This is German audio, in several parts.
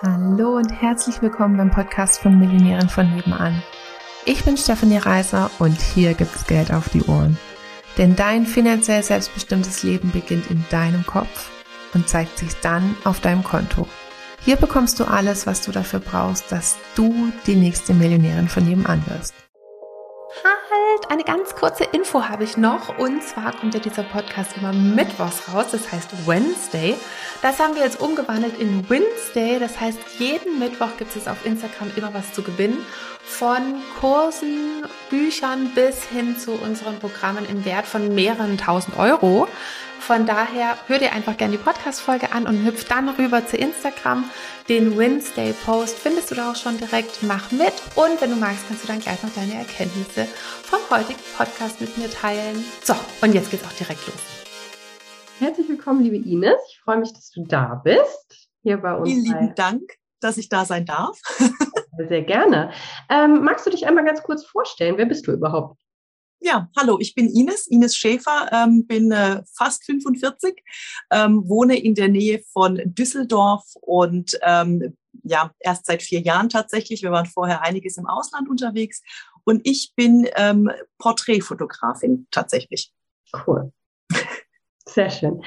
Hallo und herzlich willkommen beim Podcast von Millionären von nebenan. Ich bin Stefanie Reiser und hier gibt's Geld auf die Ohren. Denn dein finanziell selbstbestimmtes Leben beginnt in deinem Kopf und zeigt sich dann auf deinem Konto. Hier bekommst du alles, was du dafür brauchst, dass du die nächste Millionärin von nebenan wirst. Eine ganz kurze Info habe ich noch. Und zwar kommt ja dieser Podcast immer mittwochs raus, das heißt Wednesday. Das haben wir jetzt umgewandelt in Wednesday. Das heißt, jeden Mittwoch gibt es auf Instagram immer was zu gewinnen. Von Kursen, Büchern bis hin zu unseren Programmen im Wert von mehreren tausend Euro. Von daher hör dir einfach gerne die Podcast-Folge an und hüpf dann rüber zu Instagram. Den Wednesday-Post findest du da auch schon direkt. Mach mit und wenn du magst, kannst du dann gleich noch deine Erkenntnisse vom heutigen Podcast mit mir teilen. So, und jetzt geht's auch direkt los. Herzlich willkommen, liebe Ines. Ich freue mich, dass du da bist. Hier bei uns. Vielen lieben Dank, dass ich da sein darf. Sehr gerne. Ähm, magst du dich einmal ganz kurz vorstellen? Wer bist du überhaupt? Ja, hallo, ich bin Ines, Ines Schäfer, ähm, bin äh, fast 45, ähm, wohne in der Nähe von Düsseldorf und ähm, ja, erst seit vier Jahren tatsächlich. Wir waren vorher einiges im Ausland unterwegs und ich bin ähm, Porträtfotografin tatsächlich. Cool. Sehr schön.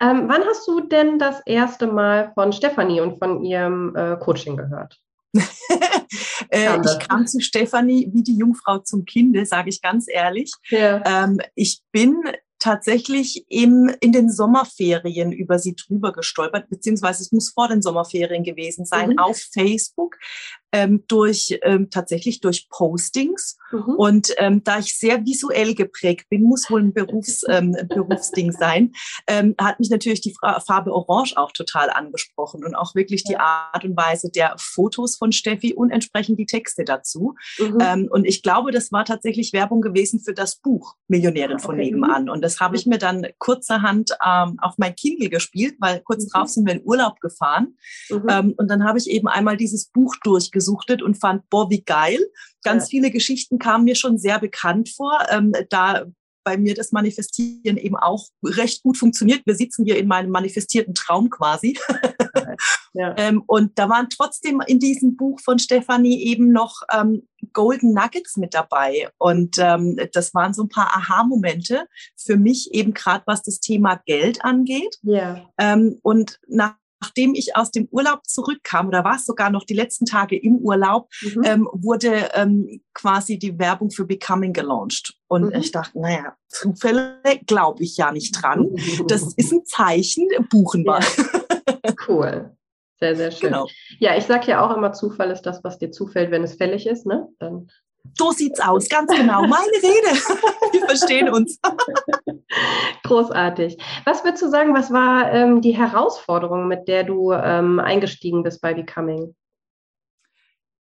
Ähm, wann hast du denn das erste Mal von Stefanie und von ihrem äh, Coaching gehört? äh, ich kam zu Stefanie wie die Jungfrau zum Kinde, sage ich ganz ehrlich. Ja. Ähm, ich bin tatsächlich im, in den Sommerferien über sie drüber gestolpert, beziehungsweise es muss vor den Sommerferien gewesen sein, mhm. auf Facebook ähm, durch ähm, tatsächlich durch Postings. Mhm. Und ähm, da ich sehr visuell geprägt bin, muss wohl ein Berufs, ähm, Berufsding sein, ähm, hat mich natürlich die Farbe Orange auch total angesprochen und auch wirklich die Art und Weise der Fotos von Steffi und entsprechend die Texte dazu. Mhm. Ähm, und ich glaube, das war tatsächlich Werbung gewesen für das Buch Millionärin von okay. nebenan. Und das habe ich mir dann kurzerhand ähm, auf mein Kindle gespielt, weil kurz mhm. drauf sind wir in Urlaub gefahren. Mhm. Ähm, und dann habe ich eben einmal dieses Buch durchgesucht gesuchtet und fand, boah, wie geil. Ganz ja. viele Geschichten kamen mir schon sehr bekannt vor. Ähm, da bei mir das Manifestieren eben auch recht gut funktioniert. Wir sitzen hier in meinem manifestierten Traum quasi. Ja. ähm, und da waren trotzdem in diesem Buch von Stefanie eben noch ähm, Golden Nuggets mit dabei. Und ähm, das waren so ein paar Aha-Momente für mich eben gerade, was das Thema Geld angeht. Ja. Ähm, und nach nachdem ich aus dem Urlaub zurückkam, oder war es sogar noch die letzten Tage im Urlaub, mhm. ähm, wurde ähm, quasi die Werbung für Becoming gelauncht. Und mhm. ich dachte, naja, Zufälle glaube ich ja nicht dran. Das ist ein Zeichen, buchen wir. Ja. Cool. Sehr, sehr schön. Genau. Ja, ich sage ja auch immer, Zufall ist das, was dir zufällt, wenn es fällig ist. Ne? Dann so sieht's aus, ganz genau. Meine Rede. Wir verstehen uns. Großartig. Was würdest du sagen, was war ähm, die Herausforderung, mit der du ähm, eingestiegen bist bei Becoming?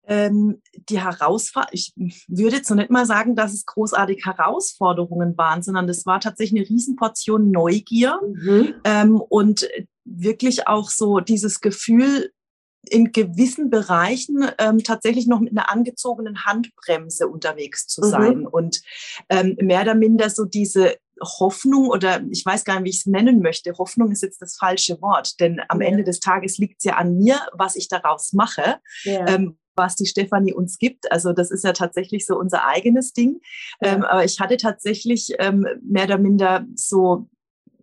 Ähm, die Herausforderung, ich würde jetzt noch nicht mal sagen, dass es großartig Herausforderungen waren, sondern das war tatsächlich eine Riesenportion Neugier mhm. ähm, und wirklich auch so dieses Gefühl, in gewissen Bereichen ähm, tatsächlich noch mit einer angezogenen Handbremse unterwegs zu mhm. sein mhm. und ähm, mehr oder minder so diese Hoffnung oder ich weiß gar nicht, wie ich es nennen möchte. Hoffnung ist jetzt das falsche Wort, denn am ja. Ende des Tages liegt es ja an mir, was ich daraus mache. Ja. Ähm, was die Stefanie uns gibt. Also das ist ja tatsächlich so unser eigenes Ding. Ja. Ähm, aber ich hatte tatsächlich ähm, mehr oder minder so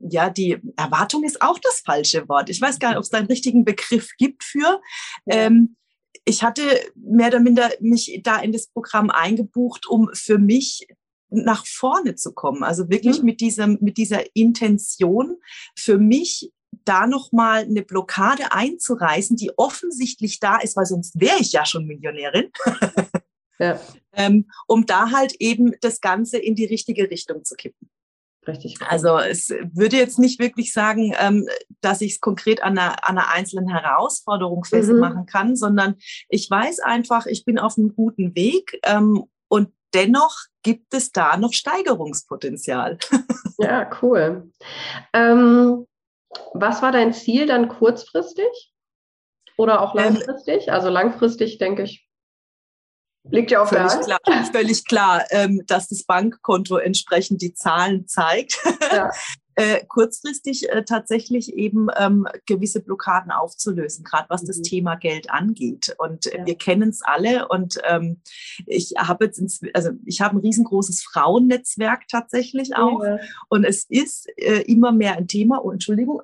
ja, die Erwartung ist auch das falsche Wort. Ich weiß gar nicht, ob es da einen richtigen Begriff gibt für. Ähm, ich hatte mehr oder minder mich da in das Programm eingebucht, um für mich nach vorne zu kommen. Also wirklich mhm. mit diesem, mit dieser Intention für mich da nochmal eine Blockade einzureißen, die offensichtlich da ist, weil sonst wäre ich ja schon Millionärin. ja. ähm, um da halt eben das Ganze in die richtige Richtung zu kippen. Richtig. Cool. Also es würde jetzt nicht wirklich sagen, ähm, dass ich es konkret an einer, an einer einzelnen Herausforderung mhm. festmachen mhm. kann, sondern ich weiß einfach, ich bin auf einem guten Weg ähm, und dennoch gibt es da noch Steigerungspotenzial. Ja, cool. Ähm, was war dein Ziel dann kurzfristig oder auch ähm, langfristig? also langfristig denke ich, Liegt ja auf völlig der Hand. Klar, völlig klar, ähm, dass das Bankkonto entsprechend die Zahlen zeigt. Ja. äh, kurzfristig äh, tatsächlich eben ähm, gewisse Blockaden aufzulösen, gerade was mhm. das Thema Geld angeht. Und äh, ja. wir kennen es alle. Und ähm, ich habe jetzt, ins, also ich habe ein riesengroßes Frauennetzwerk tatsächlich auch. Ja. Und es ist äh, immer mehr ein Thema. Oh, Entschuldigung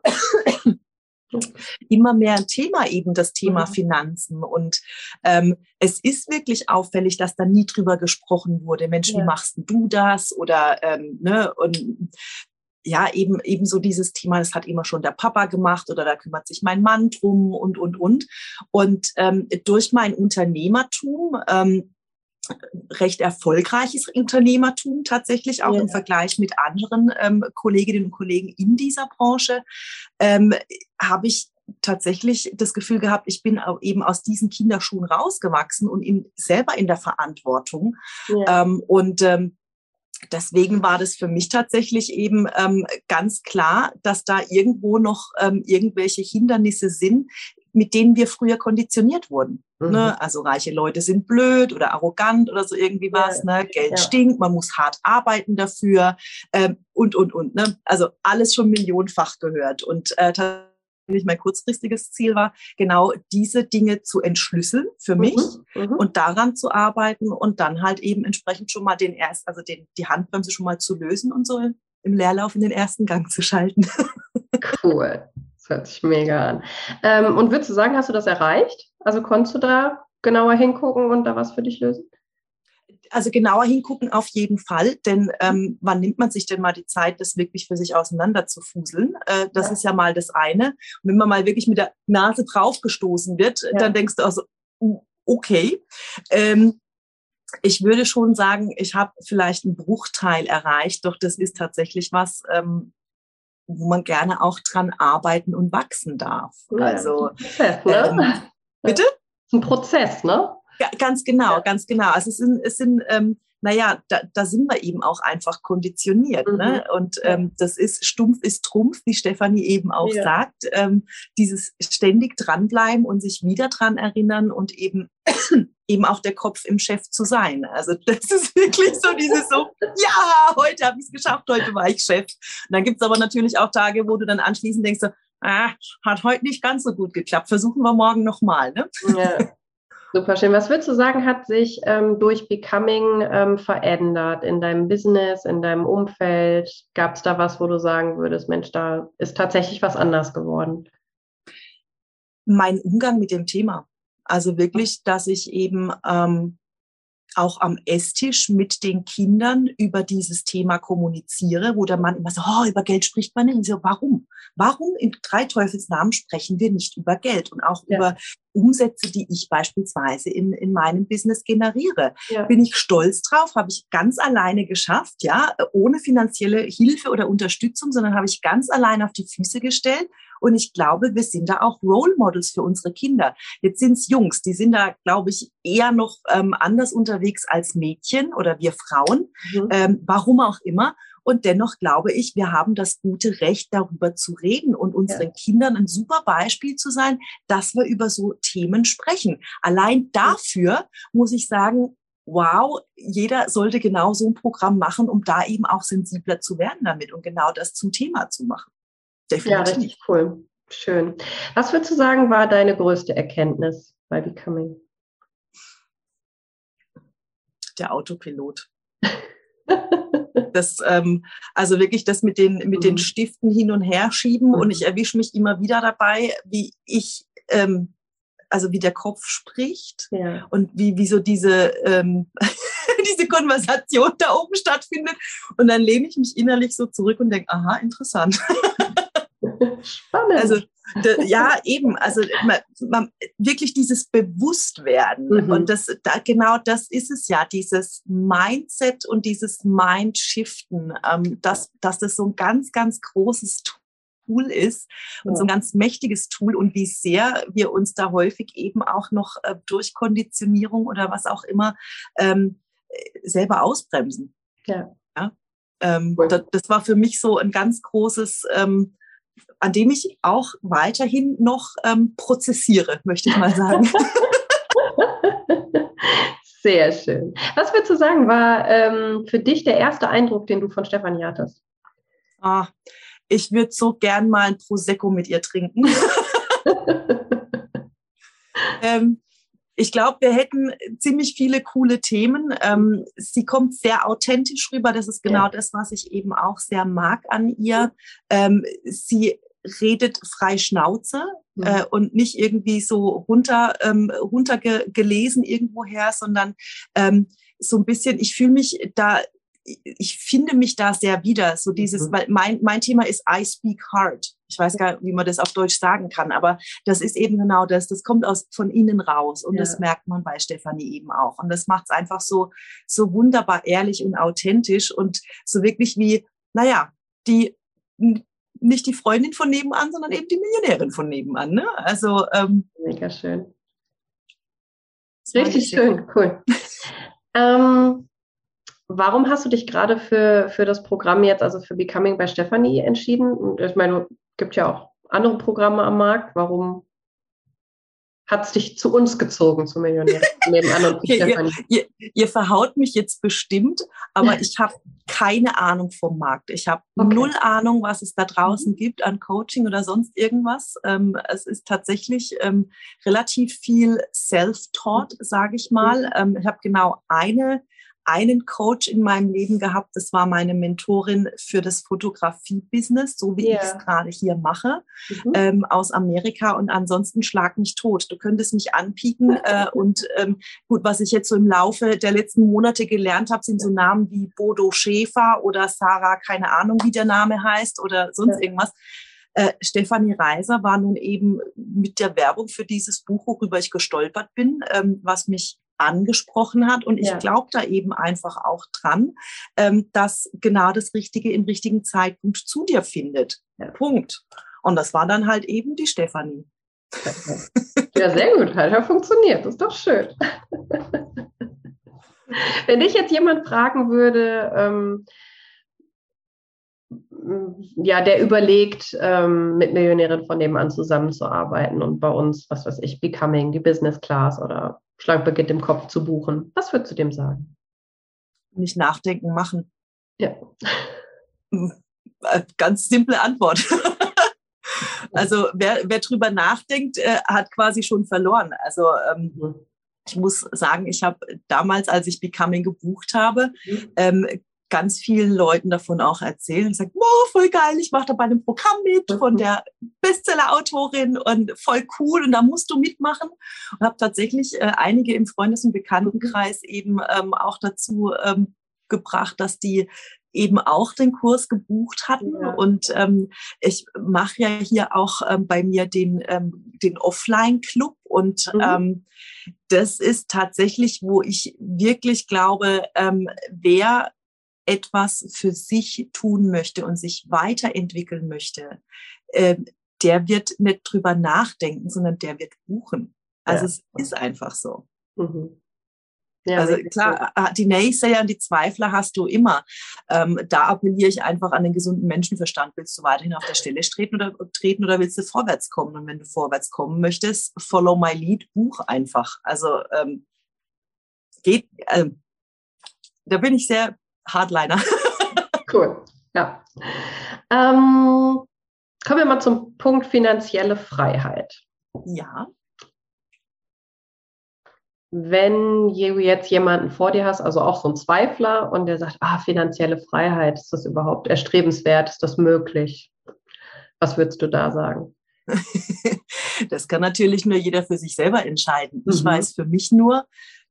immer mehr ein Thema eben das Thema mhm. Finanzen und ähm, es ist wirklich auffällig, dass da nie drüber gesprochen wurde. Mensch, ja. wie machst du das? Oder ähm, ne und ja eben eben so dieses Thema, das hat immer schon der Papa gemacht oder da kümmert sich mein Mann drum und und und und ähm, durch mein Unternehmertum ähm, recht erfolgreiches Unternehmertum tatsächlich auch ja. im Vergleich mit anderen ähm, Kolleginnen und Kollegen in dieser Branche, ähm, habe ich tatsächlich das Gefühl gehabt, ich bin auch eben aus diesen Kinderschuhen rausgewachsen und in, selber in der Verantwortung. Ja. Ähm, und ähm, deswegen war das für mich tatsächlich eben ähm, ganz klar, dass da irgendwo noch ähm, irgendwelche Hindernisse sind, mit denen wir früher konditioniert wurden. Ne? Mhm. Ne? Also reiche Leute sind blöd oder arrogant oder so irgendwie was. Ja. Ne? Geld ja. stinkt, man muss hart arbeiten dafür ähm, und, und, und. Ne? Also alles schon millionenfach gehört. Und äh, tatsächlich mein kurzfristiges Ziel war, genau diese Dinge zu entschlüsseln für mhm. mich mhm. und daran zu arbeiten und dann halt eben entsprechend schon mal den erst, also den, die Handbremse schon mal zu lösen und so im Leerlauf in den ersten Gang zu schalten. Cool hört sich mega an. Ähm, und würdest du sagen, hast du das erreicht? Also konntest du da genauer hingucken und da was für dich lösen? Also genauer hingucken auf jeden Fall, denn ähm, wann nimmt man sich denn mal die Zeit, das wirklich für sich auseinander zu fuseln? Äh, das ja. ist ja mal das eine. Und wenn man mal wirklich mit der Nase draufgestoßen wird, ja. dann denkst du also, okay. Ähm, ich würde schon sagen, ich habe vielleicht einen Bruchteil erreicht, doch das ist tatsächlich was, ähm, wo man gerne auch dran arbeiten und wachsen darf. Ja, also Prozess, ne? ähm, bitte? Ein Prozess, ne? Ja, ganz genau, ja. ganz genau. Also es sind, es sind ähm, naja, da, da sind wir eben auch einfach konditioniert. Ne? Mhm. Ne? Und ähm, das ist stumpf ist Trumpf, wie Stefanie eben auch ja. sagt. Ähm, dieses ständig dranbleiben und sich wieder dran erinnern und eben eben auch der Kopf im Chef zu sein. Also das ist wirklich so dieses so, ja, heute habe ich es geschafft, heute war ich Chef. Und dann gibt es aber natürlich auch Tage, wo du dann anschließend denkst, so, ah, hat heute nicht ganz so gut geklappt, versuchen wir morgen nochmal. Ne? Ja. Super schön. Was würdest du sagen, hat sich ähm, durch Becoming ähm, verändert in deinem Business, in deinem Umfeld? Gab es da was, wo du sagen würdest, Mensch, da ist tatsächlich was anders geworden? Mein Umgang mit dem Thema. Also wirklich, dass ich eben ähm, auch am Esstisch mit den Kindern über dieses Thema kommuniziere, wo der Mann immer so, oh, über Geld spricht man nicht. Und so, warum? Warum in drei Teufels Namen sprechen wir nicht über Geld und auch ja. über Umsätze, die ich beispielsweise in, in meinem Business generiere? Ja. Bin ich stolz drauf? Habe ich ganz alleine geschafft, ja, ohne finanzielle Hilfe oder Unterstützung, sondern habe ich ganz allein auf die Füße gestellt und ich glaube, wir sind da auch Role Models für unsere Kinder. Jetzt sind es Jungs, die sind da, glaube ich, eher noch ähm, anders unterwegs als Mädchen oder wir Frauen. Mhm. Ähm, warum auch immer. Und dennoch glaube ich, wir haben das gute Recht, darüber zu reden und unseren ja. Kindern ein super Beispiel zu sein, dass wir über so Themen sprechen. Allein dafür muss ich sagen, wow, jeder sollte genau so ein Programm machen, um da eben auch sensibler zu werden damit und genau das zum Thema zu machen. Definitiv. Ja, richtig cool. Schön. Was würdest du sagen, war deine größte Erkenntnis bei Becoming? Der Autopilot. das, ähm, also wirklich das mit den, mit mhm. den Stiften hin und her schieben mhm. und ich erwische mich immer wieder dabei, wie ich, ähm, also wie der Kopf spricht ja. und wie, wie so diese, ähm, diese Konversation da oben stattfindet. Und dann lehne ich mich innerlich so zurück und denke, aha, interessant. Spannend. Also da, ja, eben, also man, man, wirklich dieses Bewusstwerden mhm. und das da, genau das ist es ja, dieses Mindset und dieses Mindshiften, ähm, dass, dass das so ein ganz, ganz großes Tool ist und ja. so ein ganz mächtiges Tool und wie sehr wir uns da häufig eben auch noch äh, durch Konditionierung oder was auch immer ähm, selber ausbremsen. Ja. ja? Ähm, das, das, war für mich so ein ganz großes ähm, an dem ich auch weiterhin noch ähm, prozessiere, möchte ich mal sagen. Sehr schön. Was würdest du sagen, war ähm, für dich der erste Eindruck, den du von Stefanie hattest? Ah, ich würde so gern mal ein Prosecco mit ihr trinken. ähm, ich glaube, wir hätten ziemlich viele coole Themen. Ähm, sie kommt sehr authentisch rüber. Das ist genau ja. das, was ich eben auch sehr mag an ihr. Ähm, sie redet frei Schnauze mhm. äh, und nicht irgendwie so runter ähm, runtergelesen irgendwoher, sondern ähm, so ein bisschen, ich fühle mich da ich finde mich da sehr wieder. So dieses, mhm. weil mein, mein Thema ist I speak hard. Ich weiß gar nicht, wie man das auf Deutsch sagen kann, aber das ist eben genau das. Das kommt aus, von innen raus und ja. das merkt man bei Stefanie eben auch. Und das macht es einfach so, so wunderbar ehrlich und authentisch und so wirklich wie, naja, die, nicht die Freundin von nebenan, sondern eben die Millionärin von nebenan. Ne? Also, ähm, mega schön. Richtig schön, cool. ähm, Warum hast du dich gerade für, für das Programm jetzt, also für Becoming by Stephanie entschieden? Ich meine, es gibt ja auch andere Programme am Markt. Warum hat es dich zu uns gezogen, zu Millionär nebenan und okay, ihr, ihr, ihr, verhaut mich jetzt bestimmt, aber ich habe keine Ahnung vom Markt. Ich habe okay. null Ahnung, was es da draußen mhm. gibt an Coaching oder sonst irgendwas. Ähm, es ist tatsächlich ähm, relativ viel Self-Taught, sage ich mal. Mhm. Ähm, ich habe genau eine einen Coach in meinem Leben gehabt, das war meine Mentorin für das Fotografie-Business, so wie yeah. ich es gerade hier mache, mhm. ähm, aus Amerika. Und ansonsten schlag mich tot. Du könntest mich anpieken. Äh, und ähm, gut, was ich jetzt so im Laufe der letzten Monate gelernt habe, sind so Namen wie Bodo Schäfer oder Sarah, keine Ahnung, wie der Name heißt oder sonst ja. irgendwas. Äh, Stefanie Reiser war nun eben mit der Werbung für dieses Buch, worüber ich gestolpert bin, ähm, was mich angesprochen hat. Und ich ja. glaube da eben einfach auch dran, ähm, dass genau das Richtige im richtigen Zeitpunkt zu dir findet. Ja. Punkt. Und das war dann halt eben die Stefanie. Ja, sehr gut, hat ja funktioniert. Das ist doch schön. Wenn dich jetzt jemand fragen würde, ähm, ja, der überlegt, ähm, mit Millionären von nebenan zusammenzuarbeiten und bei uns, was weiß ich, Becoming, die Business Class oder Schlank beginnt im Kopf zu buchen. Was würdest du dem sagen? Nicht nachdenken, machen. Ja. Äh, ganz simple Antwort. also wer, wer drüber nachdenkt, äh, hat quasi schon verloren. Also ähm, mhm. ich muss sagen, ich habe damals, als ich Becoming gebucht habe, mhm. ähm, ganz vielen Leuten davon auch erzählt und gesagt, wow, voll geil, ich mache da bei einem Programm mit von mhm. der Bestseller-Autorin und voll cool und da musst du mitmachen. Und habe tatsächlich äh, einige im Freundes- und Bekanntenkreis eben ähm, auch dazu ähm, gebracht, dass die eben auch den Kurs gebucht hatten. Ja. Und ähm, ich mache ja hier auch ähm, bei mir den, ähm, den Offline-Club. Und mhm. ähm, das ist tatsächlich, wo ich wirklich glaube, ähm, wer etwas für sich tun möchte und sich weiterentwickeln möchte, äh, der wird nicht drüber nachdenken, sondern der wird buchen. Also ja. es ist einfach so. Mhm. Ja, also klar, so. die Naysayer und die Zweifler hast du immer. Ähm, da appelliere ich einfach an den gesunden Menschenverstand. Willst du weiterhin auf der Stelle treten oder, treten oder willst du vorwärts kommen? Und wenn du vorwärts kommen möchtest, follow my lead, buch einfach. Also ähm, geht, äh, da bin ich sehr Hardliner. cool, ja. Ähm, kommen wir mal zum Punkt finanzielle Freiheit. Ja. Wenn du jetzt jemanden vor dir hast, also auch so ein Zweifler, und der sagt, ah, finanzielle Freiheit, ist das überhaupt erstrebenswert, ist das möglich? Was würdest du da sagen? das kann natürlich nur jeder für sich selber entscheiden. Ich mhm. weiß für mich nur,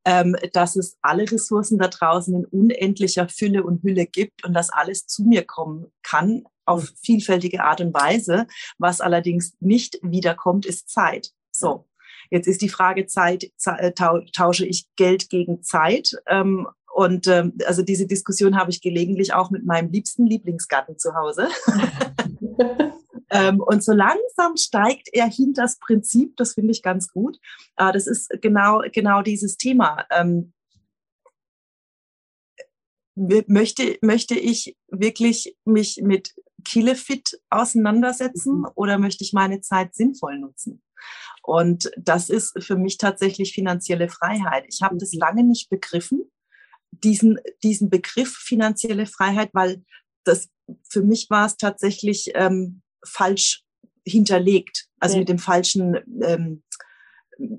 ähm, dass es alle Ressourcen da draußen in unendlicher Fülle und Hülle gibt und dass alles zu mir kommen kann auf mhm. vielfältige Art und Weise. Was allerdings nicht wiederkommt, ist Zeit. So. Jetzt ist die Frage Zeit, äh, tausche ich Geld gegen Zeit? Ähm, und ähm, also diese Diskussion habe ich gelegentlich auch mit meinem liebsten Lieblingsgatten zu Hause. Ähm, und so langsam steigt er hinter das Prinzip, das finde ich ganz gut. Äh, das ist genau, genau dieses Thema. Ähm, möchte, möchte ich wirklich mich mit Killefit auseinandersetzen mhm. oder möchte ich meine Zeit sinnvoll nutzen? Und das ist für mich tatsächlich finanzielle Freiheit. Ich habe das mhm. lange nicht begriffen, diesen, diesen Begriff finanzielle Freiheit, weil das für mich war es tatsächlich ähm, falsch hinterlegt, also ja. mit dem falschen ähm,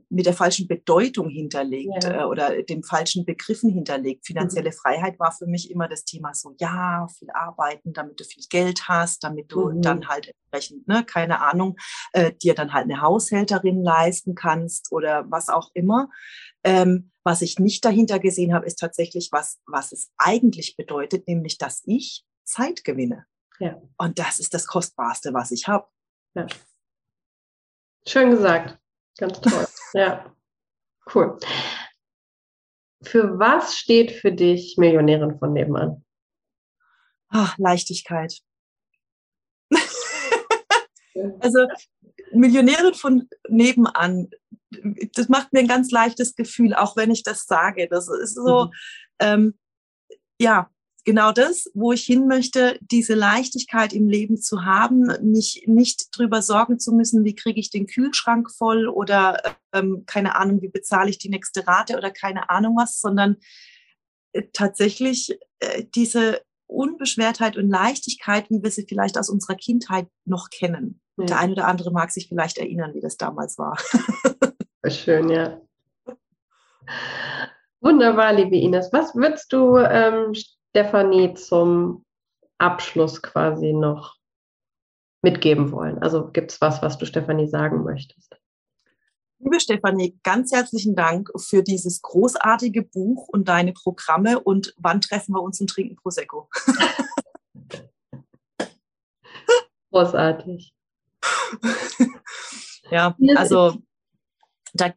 mit der falschen Bedeutung hinterlegt ja. äh, oder den falschen Begriffen hinterlegt. Finanzielle mhm. Freiheit war für mich immer das Thema so, ja, viel arbeiten, damit du viel Geld hast, damit du mhm. dann halt entsprechend, ne, keine Ahnung, äh, dir dann halt eine Haushälterin leisten kannst oder was auch immer. Ähm, was ich nicht dahinter gesehen habe, ist tatsächlich, was, was es eigentlich bedeutet, nämlich, dass ich Zeit gewinne. Ja. Und das ist das Kostbarste, was ich habe. Ja. Schön gesagt. Ganz toll. ja, cool. Für was steht für dich Millionärin von nebenan? Ach, Leichtigkeit. also Millionärin von nebenan, das macht mir ein ganz leichtes Gefühl, auch wenn ich das sage. Das ist so, mhm. ähm, ja, genau das, wo ich hin möchte, diese Leichtigkeit im Leben zu haben, mich nicht drüber sorgen zu müssen, wie kriege ich den Kühlschrank voll oder ähm, keine Ahnung, wie bezahle ich die nächste Rate oder keine Ahnung was, sondern äh, tatsächlich äh, diese Unbeschwertheit und Leichtigkeit, wie wir sie vielleicht aus unserer Kindheit noch kennen. Ja. Der eine oder andere mag sich vielleicht erinnern, wie das damals war. Schön, ja. Wunderbar, liebe Ines. Was würdest du ähm, Stefanie zum Abschluss quasi noch mitgeben wollen? Also gibt es was, was du Stefanie sagen möchtest? Liebe Stefanie, ganz herzlichen Dank für dieses großartige Buch und deine Programme. Und wann treffen wir uns und trinken Prosecco? Großartig. ja, also da,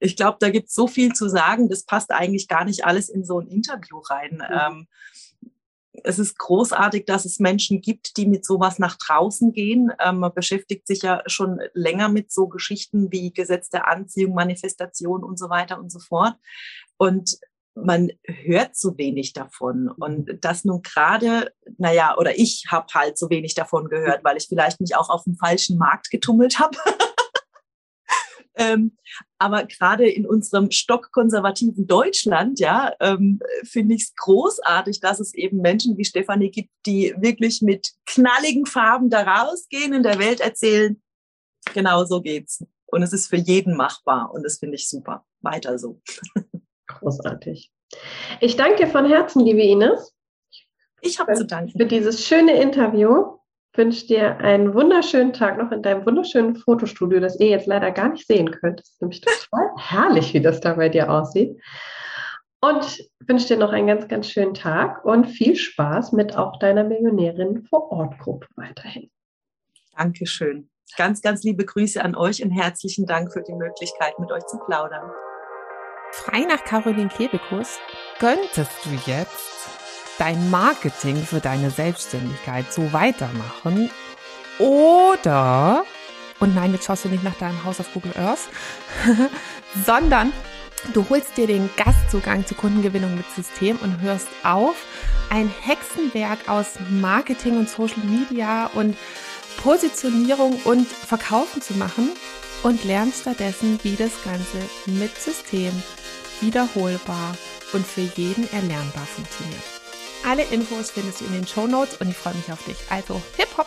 ich glaube, da gibt es so viel zu sagen, das passt eigentlich gar nicht alles in so ein Interview rein. Mhm. Ähm, es ist großartig, dass es Menschen gibt, die mit sowas nach draußen gehen. Ähm, man beschäftigt sich ja schon länger mit so Geschichten wie Gesetz der Anziehung, Manifestation und so weiter und so fort. Und man hört zu wenig davon. Und das nun gerade, naja, oder ich habe halt so wenig davon gehört, weil ich vielleicht mich auch auf dem falschen Markt getummelt habe. Ähm, aber gerade in unserem stockkonservativen Deutschland, ja, ähm, finde ich es großartig, dass es eben Menschen wie Stefanie gibt, die wirklich mit knalligen Farben da rausgehen, in der Welt erzählen, genau so geht's. Und es ist für jeden machbar und das finde ich super. Weiter so. Großartig. Ich danke von Herzen, liebe Ines. Ich habe zu danken. Für dieses schöne Interview wünsche dir einen wunderschönen Tag noch in deinem wunderschönen Fotostudio, das ihr jetzt leider gar nicht sehen könnt. Das ist nämlich total herrlich, wie das da bei dir aussieht. Und wünsche dir noch einen ganz, ganz schönen Tag und viel Spaß mit auch deiner Millionärin vor Ort Gruppe weiterhin. Dankeschön. Ganz, ganz liebe Grüße an euch und herzlichen Dank für die Möglichkeit, mit euch zu plaudern. Frei nach Caroline Kebekus könntest du jetzt dein Marketing für deine Selbstständigkeit so weitermachen. Oder, und nein, jetzt schaust du nicht nach deinem Haus auf Google Earth, sondern du holst dir den Gastzugang zur Kundengewinnung mit System und hörst auf, ein Hexenwerk aus Marketing und Social Media und Positionierung und Verkaufen zu machen und lernst stattdessen, wie das Ganze mit System wiederholbar und für jeden erlernbar funktioniert. Alle Infos findest du in den Show Notes und ich freue mich auf dich. Also Hip Hop!